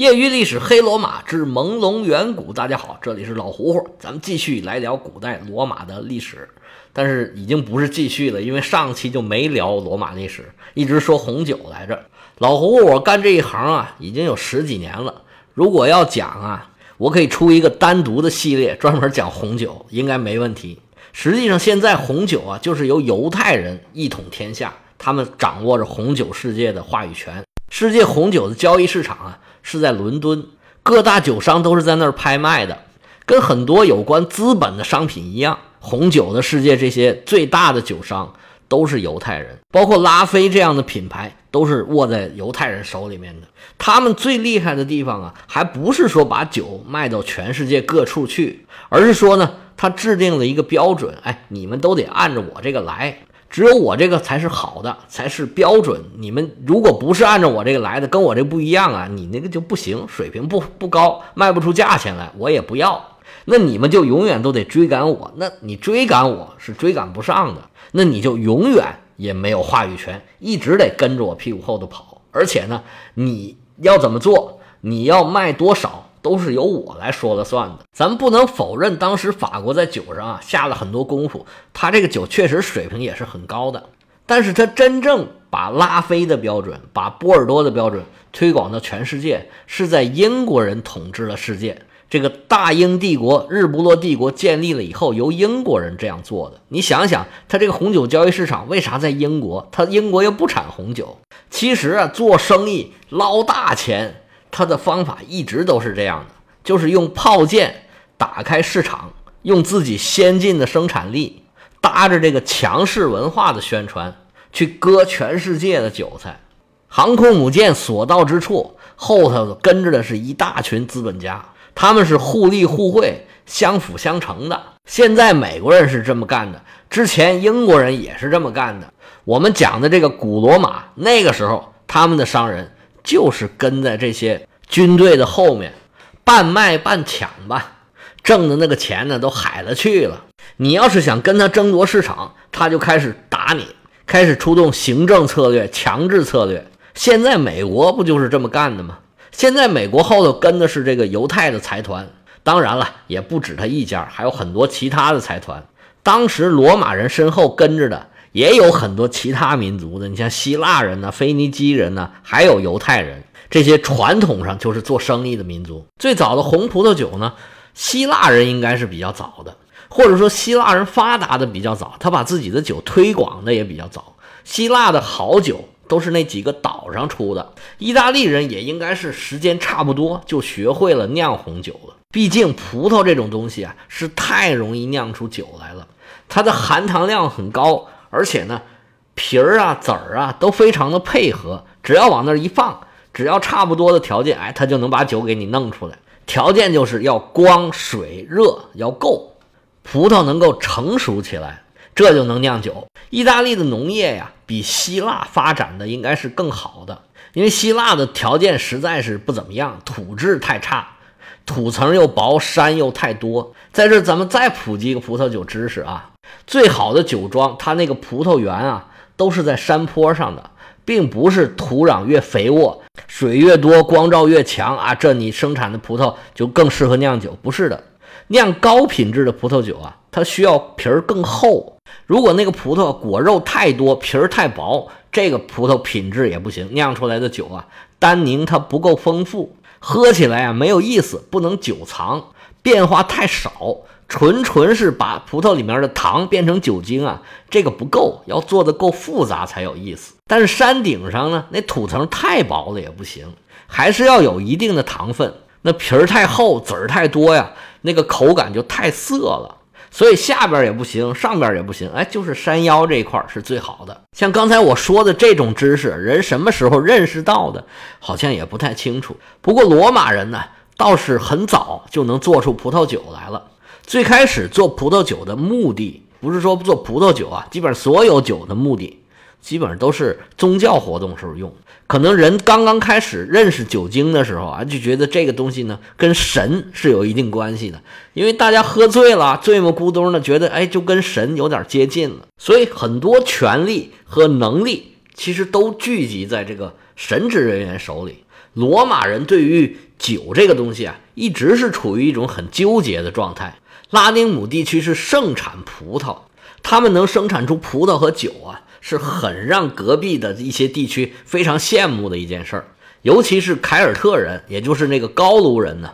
业余历史黑罗马之朦胧远古，大家好，这里是老胡胡，咱们继续来聊古代罗马的历史。但是已经不是继续了，因为上期就没聊罗马历史，一直说红酒来着。老胡胡，我干这一行啊，已经有十几年了。如果要讲啊，我可以出一个单独的系列，专门讲红酒，应该没问题。实际上，现在红酒啊，就是由犹太人一统天下，他们掌握着红酒世界的话语权。世界红酒的交易市场啊。是在伦敦，各大酒商都是在那儿拍卖的，跟很多有关资本的商品一样。红酒的世界，这些最大的酒商都是犹太人，包括拉菲这样的品牌都是握在犹太人手里面的。他们最厉害的地方啊，还不是说把酒卖到全世界各处去，而是说呢，他制定了一个标准，哎，你们都得按着我这个来。只有我这个才是好的，才是标准。你们如果不是按照我这个来的，跟我这不一样啊，你那个就不行，水平不不高，卖不出价钱来，我也不要。那你们就永远都得追赶我，那你追赶我是追赶不上的，那你就永远也没有话语权，一直得跟着我屁股后头跑。而且呢，你要怎么做，你要卖多少。都是由我来说了算的。咱不能否认，当时法国在酒上啊下了很多功夫，他这个酒确实水平也是很高的。但是他真正把拉菲的标准、把波尔多的标准推广到全世界，是在英国人统治了世界。这个大英帝国、日不落帝国建立了以后，由英国人这样做的。你想想，他这个红酒交易市场为啥在英国？他英国又不产红酒。其实啊，做生意捞大钱。他的方法一直都是这样的，就是用炮舰打开市场，用自己先进的生产力搭着这个强势文化的宣传，去割全世界的韭菜。航空母舰所到之处，后头跟着的是一大群资本家，他们是互利互惠、相辅相成的。现在美国人是这么干的，之前英国人也是这么干的。我们讲的这个古罗马，那个时候他们的商人。就是跟在这些军队的后面，半卖半抢吧，挣的那个钱呢都海了去了。你要是想跟他争夺市场，他就开始打你，开始出动行政策略、强制策略。现在美国不就是这么干的吗？现在美国后头跟的是这个犹太的财团，当然了，也不止他一家，还有很多其他的财团。当时罗马人身后跟着的。也有很多其他民族的，你像希腊人呢、腓尼基人呢，还有犹太人，这些传统上就是做生意的民族。最早的红葡萄酒呢，希腊人应该是比较早的，或者说希腊人发达的比较早，他把自己的酒推广的也比较早。希腊的好酒都是那几个岛上出的，意大利人也应该是时间差不多就学会了酿红酒了。毕竟葡萄这种东西啊，是太容易酿出酒来了，它的含糖量很高。而且呢，皮儿啊、籽儿啊都非常的配合，只要往那儿一放，只要差不多的条件，哎，它就能把酒给你弄出来。条件就是要光、水、热要够，葡萄能够成熟起来，这就能酿酒。意大利的农业呀，比希腊发展的应该是更好的，因为希腊的条件实在是不怎么样，土质太差，土层又薄，山又太多。在这，咱们再普及一个葡萄酒知识啊。最好的酒庄，它那个葡萄园啊，都是在山坡上的，并不是土壤越肥沃、水越多、光照越强啊，这你生产的葡萄就更适合酿酒。不是的，酿高品质的葡萄酒啊，它需要皮儿更厚。如果那个葡萄果肉太多，皮儿太薄，这个葡萄品质也不行，酿出来的酒啊，单宁它不够丰富，喝起来啊没有意思，不能久藏，变化太少。纯纯是把葡萄里面的糖变成酒精啊，这个不够，要做的够复杂才有意思。但是山顶上呢，那土层太薄了也不行，还是要有一定的糖分。那皮儿太厚，籽儿太多呀，那个口感就太涩了。所以下边也不行，上边也不行，哎，就是山腰这一块是最好的。像刚才我说的这种知识，人什么时候认识到的，好像也不太清楚。不过罗马人呢，倒是很早就能做出葡萄酒来了。最开始做葡萄酒的目的不是说做葡萄酒啊，基本上所有酒的目的，基本上都是宗教活动时候用。可能人刚刚开始认识酒精的时候啊，就觉得这个东西呢跟神是有一定关系的，因为大家喝醉了，醉么咕咚的，觉得哎就跟神有点接近了，所以很多权力和能力其实都聚集在这个神职人员手里。罗马人对于酒这个东西啊，一直是处于一种很纠结的状态。拉丁姆地区是盛产葡萄，他们能生产出葡萄和酒啊，是很让隔壁的一些地区非常羡慕的一件事儿。尤其是凯尔特人，也就是那个高卢人呢，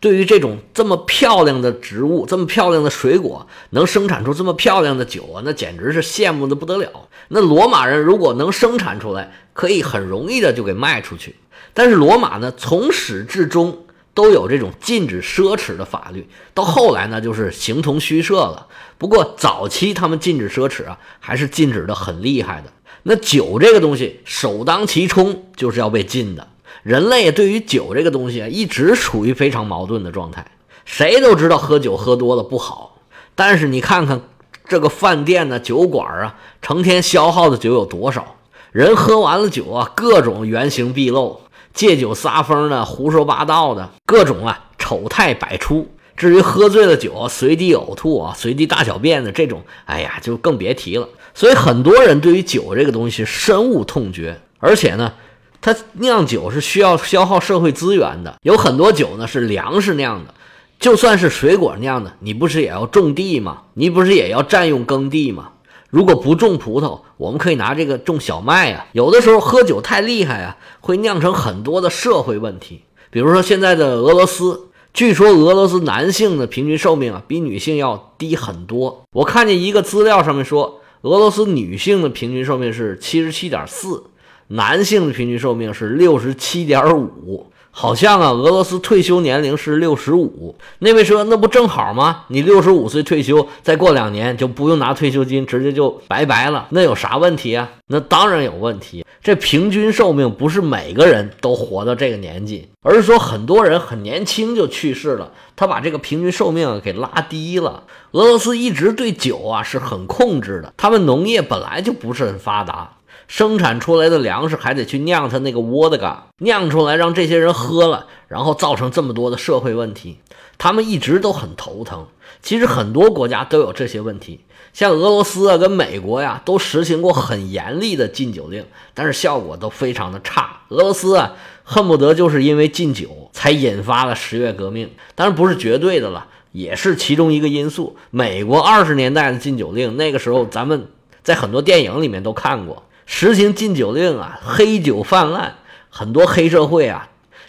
对于这种这么漂亮的植物、这么漂亮的水果，能生产出这么漂亮的酒啊，那简直是羡慕的不得了。那罗马人如果能生产出来，可以很容易的就给卖出去。但是罗马呢，从始至终都有这种禁止奢侈的法律，到后来呢，就是形同虚设了。不过早期他们禁止奢侈啊，还是禁止的很厉害的。那酒这个东西首当其冲就是要被禁的。人类对于酒这个东西啊，一直处于非常矛盾的状态。谁都知道喝酒喝多了不好，但是你看看这个饭店呢、酒馆啊，成天消耗的酒有多少？人喝完了酒啊，各种原形毕露。借酒撒疯的、胡说八道的各种啊，丑态百出。至于喝醉了酒随地呕吐啊、随地大小便的这种，哎呀，就更别提了。所以很多人对于酒这个东西深恶痛绝。而且呢，它酿酒是需要消耗社会资源的。有很多酒呢是粮食酿的，就算是水果酿的，你不是也要种地吗？你不是也要占用耕地吗？如果不种葡萄，我们可以拿这个种小麦啊。有的时候喝酒太厉害啊，会酿成很多的社会问题。比如说现在的俄罗斯，据说俄罗斯男性的平均寿命啊比女性要低很多。我看见一个资料上面说，俄罗斯女性的平均寿命是七十七点四，男性的平均寿命是六十七点五。好像啊，俄罗斯退休年龄是六十五。那位说：“那不正好吗？你六十五岁退休，再过两年就不用拿退休金，直接就拜拜了。那有啥问题啊？那当然有问题。这平均寿命不是每个人都活到这个年纪，而是说很多人很年轻就去世了。他把这个平均寿命给拉低了。俄罗斯一直对酒啊是很控制的，他们农业本来就不是很发达。”生产出来的粮食还得去酿它那个沃德嘎，酿出来让这些人喝了，然后造成这么多的社会问题，他们一直都很头疼。其实很多国家都有这些问题，像俄罗斯啊跟美国呀都实行过很严厉的禁酒令，但是效果都非常的差。俄罗斯啊恨不得就是因为禁酒才引发了十月革命，当然不是绝对的了，也是其中一个因素。美国二十年代的禁酒令，那个时候咱们在很多电影里面都看过。实行禁酒令啊，黑酒泛滥，很多黑社会啊，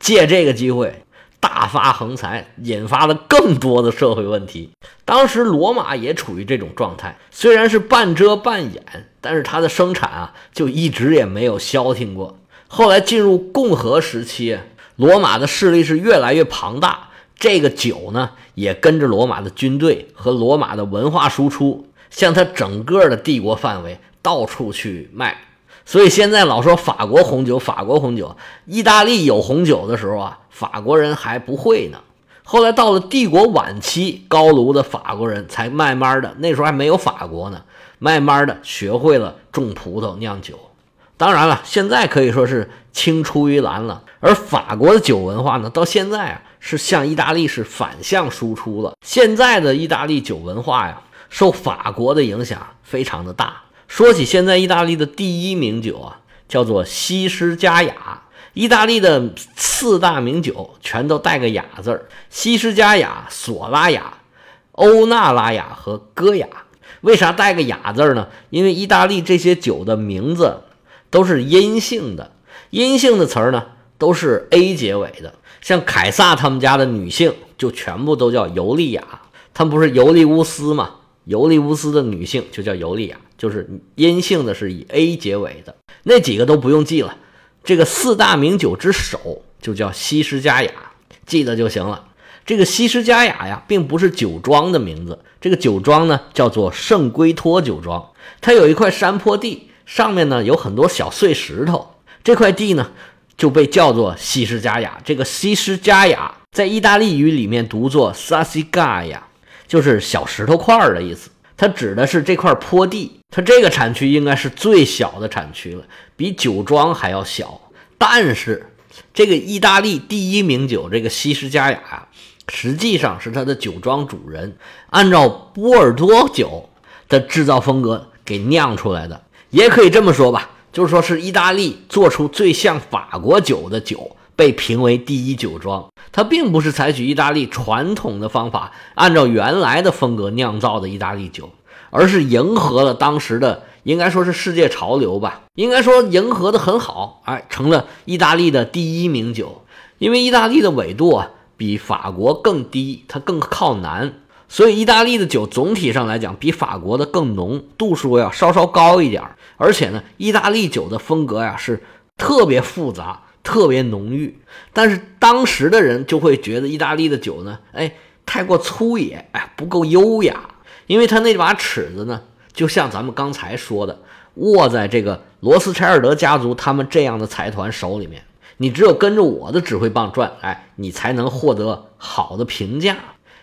借这个机会大发横财，引发了更多的社会问题。当时罗马也处于这种状态，虽然是半遮半掩，但是它的生产啊，就一直也没有消停过。后来进入共和时期，罗马的势力是越来越庞大，这个酒呢，也跟着罗马的军队和罗马的文化输出，向它整个的帝国范围。到处去卖，所以现在老说法国红酒，法国红酒，意大利有红酒的时候啊，法国人还不会呢。后来到了帝国晚期，高卢的法国人才慢慢的，那时候还没有法国呢，慢慢的学会了种葡萄酿酒。当然了，现在可以说是青出于蓝了。而法国的酒文化呢，到现在啊，是向意大利是反向输出了。现在的意大利酒文化呀，受法国的影响非常的大。说起现在意大利的第一名酒啊，叫做西施佳雅。意大利的四大名酒全都带个雅字儿：西施佳雅、索拉雅、欧纳拉雅和戈雅。为啥带个雅字儿呢？因为意大利这些酒的名字都是阴性的，阴性的词儿呢都是 a 结尾的。像凯撒他们家的女性就全部都叫尤利亚，他们不是尤利乌斯吗？尤利乌斯的女性就叫尤利亚。就是阴性的，是以 A 结尾的那几个都不用记了。这个四大名酒之首就叫西施佳雅，记得就行了。这个西施佳雅呀，并不是酒庄的名字，这个酒庄呢叫做圣圭托酒庄。它有一块山坡地，上面呢有很多小碎石头，这块地呢就被叫做西施佳雅。这个西施佳雅在意大利语里面读作 Sassigaia，就是小石头块儿的意思。它指的是这块坡地，它这个产区应该是最小的产区了，比酒庄还要小。但是，这个意大利第一名酒这个西施佳雅呀，实际上是它的酒庄主人按照波尔多酒的制造风格给酿出来的，也可以这么说吧，就是说是意大利做出最像法国酒的酒，被评为第一酒庄。它并不是采取意大利传统的方法，按照原来的风格酿造的意大利酒，而是迎合了当时的，应该说是世界潮流吧。应该说迎合的很好，哎，成了意大利的第一名酒。因为意大利的纬度啊比法国更低，它更靠南，所以意大利的酒总体上来讲比法国的更浓，度数要稍稍高一点。而且呢，意大利酒的风格呀是特别复杂。特别浓郁，但是当时的人就会觉得意大利的酒呢，哎，太过粗野，哎，不够优雅。因为他那把尺子呢，就像咱们刚才说的，握在这个罗斯柴尔德家族他们这样的财团手里面。你只有跟着我的指挥棒转，哎，你才能获得好的评价。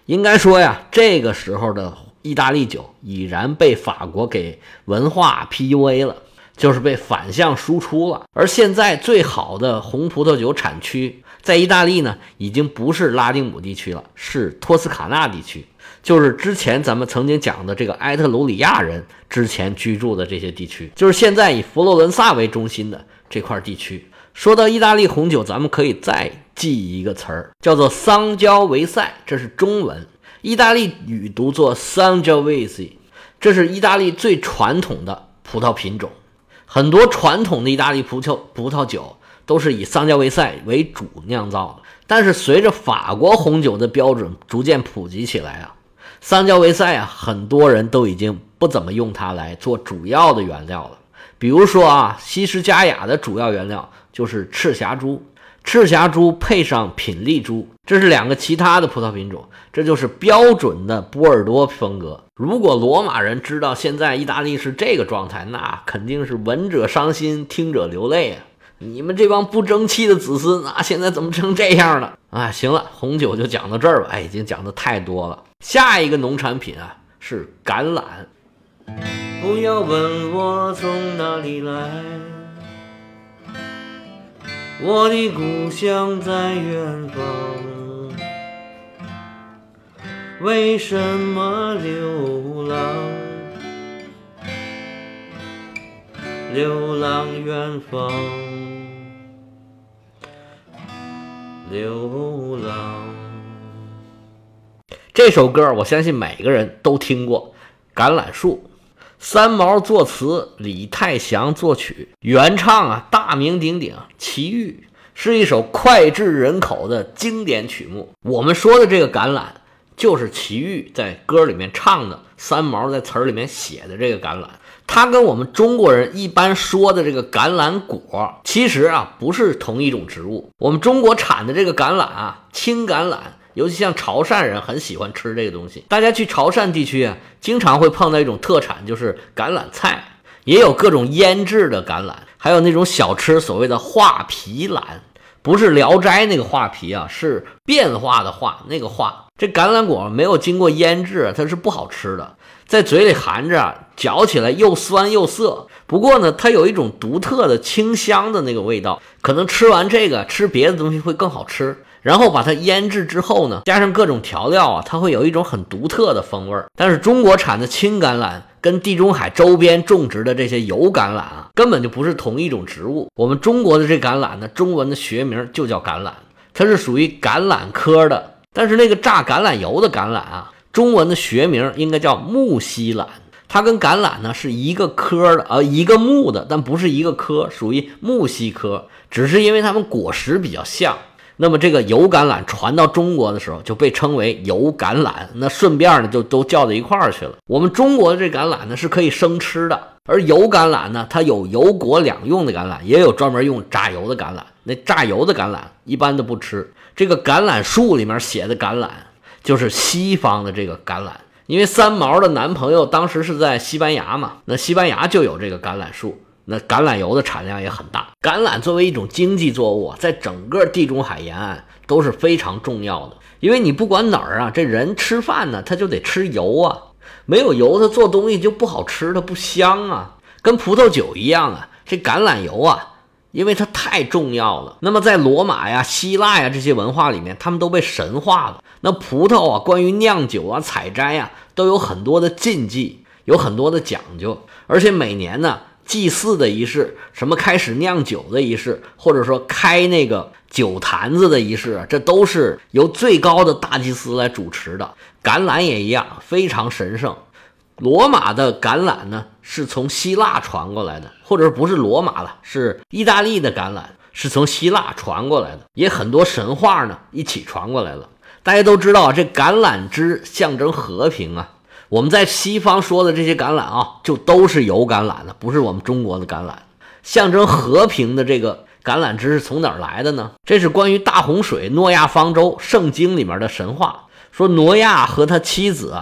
应该说呀，这个时候的意大利酒已然被法国给文化 PUA 了。就是被反向输出了，而现在最好的红葡萄酒产区在意大利呢，已经不是拉丁姆地区了，是托斯卡纳地区，就是之前咱们曾经讲的这个埃特鲁里亚人之前居住的这些地区，就是现在以佛罗伦萨为中心的这块地区。说到意大利红酒，咱们可以再记一个词儿，叫做桑娇维塞，这是中文，意大利语读作 Sangiovese，这是意大利最传统的葡萄品种。很多传统的意大利葡萄葡萄酒都是以桑娇维塞为主酿造的，但是随着法国红酒的标准逐渐普及起来啊，桑娇维塞啊，很多人都已经不怎么用它来做主要的原料了。比如说啊，西施佳雅的主要原料就是赤霞珠。赤霞珠配上品丽珠，这是两个其他的葡萄品种，这就是标准的波尔多风格。如果罗马人知道现在意大利是这个状态，那肯定是闻者伤心，听者流泪啊！你们这帮不争气的子孙，啊现在怎么成这样了？啊，行了，红酒就讲到这儿吧。哎，已经讲的太多了。下一个农产品啊是橄榄。不要问我从哪里来。我的故乡在远方，为什么流浪？流浪远方，流浪。这首歌我相信每个人都听过，《橄榄树》。三毛作词，李泰祥作曲，原唱啊，大名鼎鼎齐豫，是一首脍炙人口的经典曲目。我们说的这个橄榄，就是齐豫在歌里面唱的，三毛在词儿里面写的这个橄榄。它跟我们中国人一般说的这个橄榄果，其实啊不是同一种植物。我们中国产的这个橄榄啊，青橄榄。尤其像潮汕人很喜欢吃这个东西，大家去潮汕地区啊，经常会碰到一种特产，就是橄榄菜，也有各种腌制的橄榄，还有那种小吃，所谓的画皮榄，不是《聊斋》那个画皮啊，是变化的化那个化。这橄榄果没有经过腌制，它是不好吃的，在嘴里含着，嚼起来又酸又涩。不过呢，它有一种独特的清香的那个味道，可能吃完这个吃别的东西会更好吃。然后把它腌制之后呢，加上各种调料啊，它会有一种很独特的风味儿。但是中国产的青橄榄跟地中海周边种植的这些油橄榄啊，根本就不是同一种植物。我们中国的这橄榄呢，中文的学名就叫橄榄，它是属于橄榄科的。但是那个榨橄榄油的橄榄啊，中文的学名应该叫木犀榄，它跟橄榄呢是一个科的，呃，一个木的，但不是一个科，属于木犀科，只是因为它们果实比较像。那么这个油橄榄传到中国的时候，就被称为油橄榄。那顺便呢，就都叫到一块儿去了。我们中国的这橄榄呢，是可以生吃的，而油橄榄呢，它有油果两用的橄榄，也有专门用榨油的橄榄。那榨油的橄榄一般都不吃。这个橄榄树里面写的橄榄，就是西方的这个橄榄，因为三毛的男朋友当时是在西班牙嘛，那西班牙就有这个橄榄树。那橄榄油的产量也很大。橄榄作为一种经济作物，在整个地中海沿岸都是非常重要的。因为你不管哪儿啊，这人吃饭呢，他就得吃油啊。没有油，他做东西就不好吃，它不香啊。跟葡萄酒一样啊，这橄榄油啊，因为它太重要了。那么在罗马呀、希腊呀这些文化里面，他们都被神化了。那葡萄啊，关于酿酒啊、采摘呀，都有很多的禁忌，有很多的讲究。而且每年呢。祭祀的仪式，什么开始酿酒的仪式，或者说开那个酒坛子的仪式，啊这都是由最高的大祭司来主持的。橄榄也一样，非常神圣。罗马的橄榄呢，是从希腊传过来的，或者不是罗马了，是意大利的橄榄，是从希腊传过来的，也很多神话呢一起传过来了。大家都知道，这橄榄枝象征和平啊。我们在西方说的这些橄榄啊，就都是油橄榄的，不是我们中国的橄榄。象征和平的这个橄榄枝是从哪儿来的呢？这是关于大洪水、诺亚方舟圣经里面的神话，说挪亚和他妻子。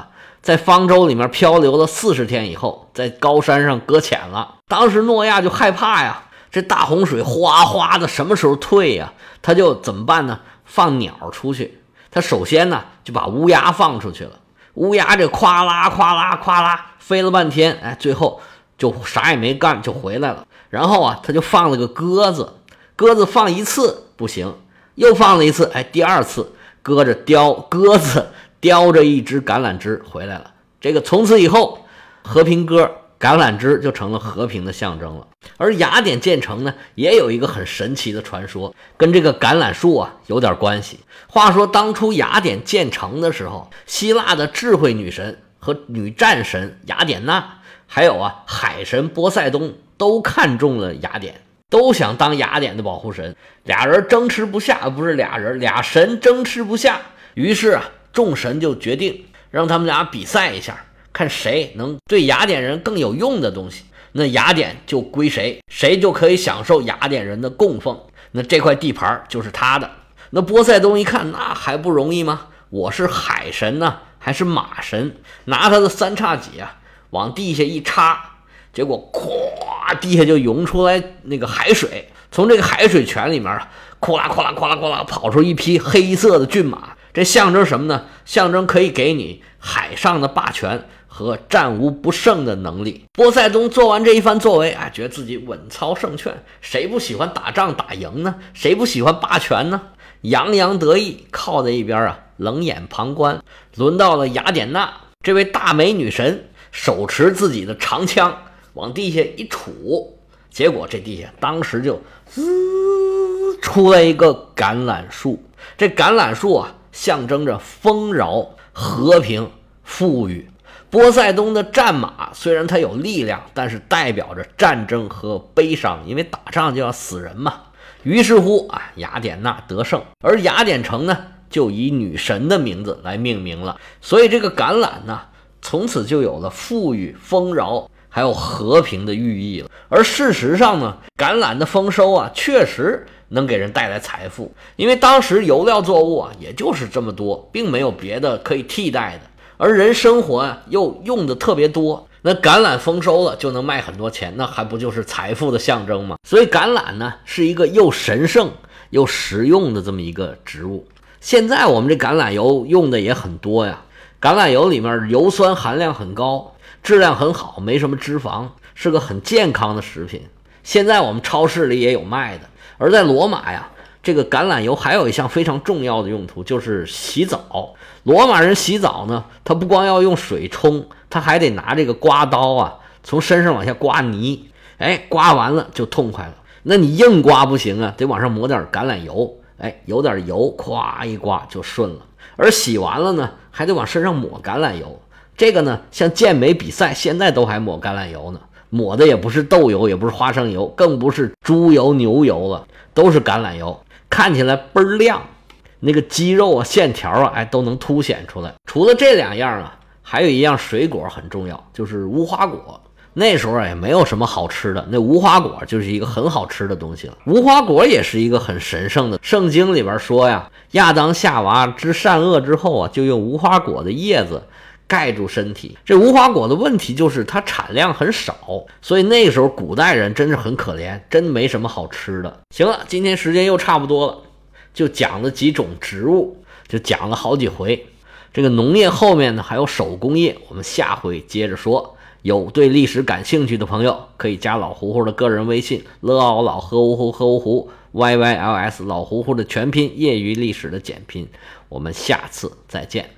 在方舟里面漂流了四十天以后，在高山上搁浅了。当时诺亚就害怕呀，这大洪水哗哗的，什么时候退呀？他就怎么办呢？放鸟出去。他首先呢就把乌鸦放出去了。乌鸦这夸啦夸啦夸啦飞了半天，哎，最后就啥也没干就回来了。然后啊，他就放了个鸽子。鸽子放一次不行，又放了一次，哎，第二次搁着雕鸽子。叼着一支橄榄枝回来了，这个从此以后，和平鸽橄榄枝就成了和平的象征了。而雅典建成呢，也有一个很神奇的传说，跟这个橄榄树啊有点关系。话说当初雅典建成的时候，希腊的智慧女神和女战神雅典娜，还有啊海神波塞冬都看中了雅典，都想当雅典的保护神。俩人争持不下，不是俩人，俩神争持不下，于是啊。众神就决定让他们俩比赛一下，看谁能对雅典人更有用的东西，那雅典就归谁，谁就可以享受雅典人的供奉，那这块地盘就是他的。那波塞冬一看，那还不容易吗？我是海神呢，还是马神？拿他的三叉戟啊，往地下一插，结果咵，地下就涌出来那个海水，从这个海水泉里面啊，咵啦咵啦咵啦咵啦，跑出一匹黑色的骏马。这象征什么呢？象征可以给你海上的霸权和战无不胜的能力。波塞冬做完这一番作为，啊，觉得自己稳操胜券。谁不喜欢打仗打赢呢？谁不喜欢霸权呢？洋洋得意，靠在一边啊，冷眼旁观。轮到了雅典娜这位大美女神，手持自己的长枪往地下一杵，结果这地下当时就滋出来一个橄榄树。这橄榄树啊。象征着丰饶、和平、富裕。波塞冬的战马虽然它有力量，但是代表着战争和悲伤，因为打仗就要死人嘛。于是乎啊，雅典娜得胜，而雅典城呢，就以女神的名字来命名了。所以这个橄榄呢，从此就有了富裕、丰饶还有和平的寓意了。而事实上呢，橄榄的丰收啊，确实。能给人带来财富，因为当时油料作物啊，也就是这么多，并没有别的可以替代的。而人生活啊，又用的特别多，那橄榄丰收了就能卖很多钱，那还不就是财富的象征吗？所以橄榄呢，是一个又神圣又实用的这么一个植物。现在我们这橄榄油用的也很多呀，橄榄油里面油酸含量很高，质量很好，没什么脂肪，是个很健康的食品。现在我们超市里也有卖的。而在罗马呀，这个橄榄油还有一项非常重要的用途，就是洗澡。罗马人洗澡呢，他不光要用水冲，他还得拿这个刮刀啊，从身上往下刮泥。哎，刮完了就痛快了。那你硬刮不行啊，得往上抹点橄榄油。哎，有点油，咵一刮就顺了。而洗完了呢，还得往身上抹橄榄油。这个呢，像健美比赛，现在都还抹橄榄油呢。抹的也不是豆油，也不是花生油，更不是猪油、牛油了，都是橄榄油，看起来倍儿亮，那个肌肉啊、线条啊，哎，都能凸显出来。除了这两样啊，还有一样水果很重要，就是无花果。那时候，也没有什么好吃的，那无花果就是一个很好吃的东西了。无花果也是一个很神圣的，圣经里边说呀，亚当夏娃知善恶之后啊，就用无花果的叶子。盖住身体，这无花果的问题就是它产量很少，所以那个时候古代人真是很可怜，真没什么好吃的。行了，今天时间又差不多了，就讲了几种植物，就讲了好几回。这个农业后面呢还有手工业，我们下回接着说。有对历史感兴趣的朋友，可以加老胡胡的个人微信：l 奥老喝呜呼喝呜呼 y y l s 老胡胡的全拼，业余历史的简拼。我们下次再见。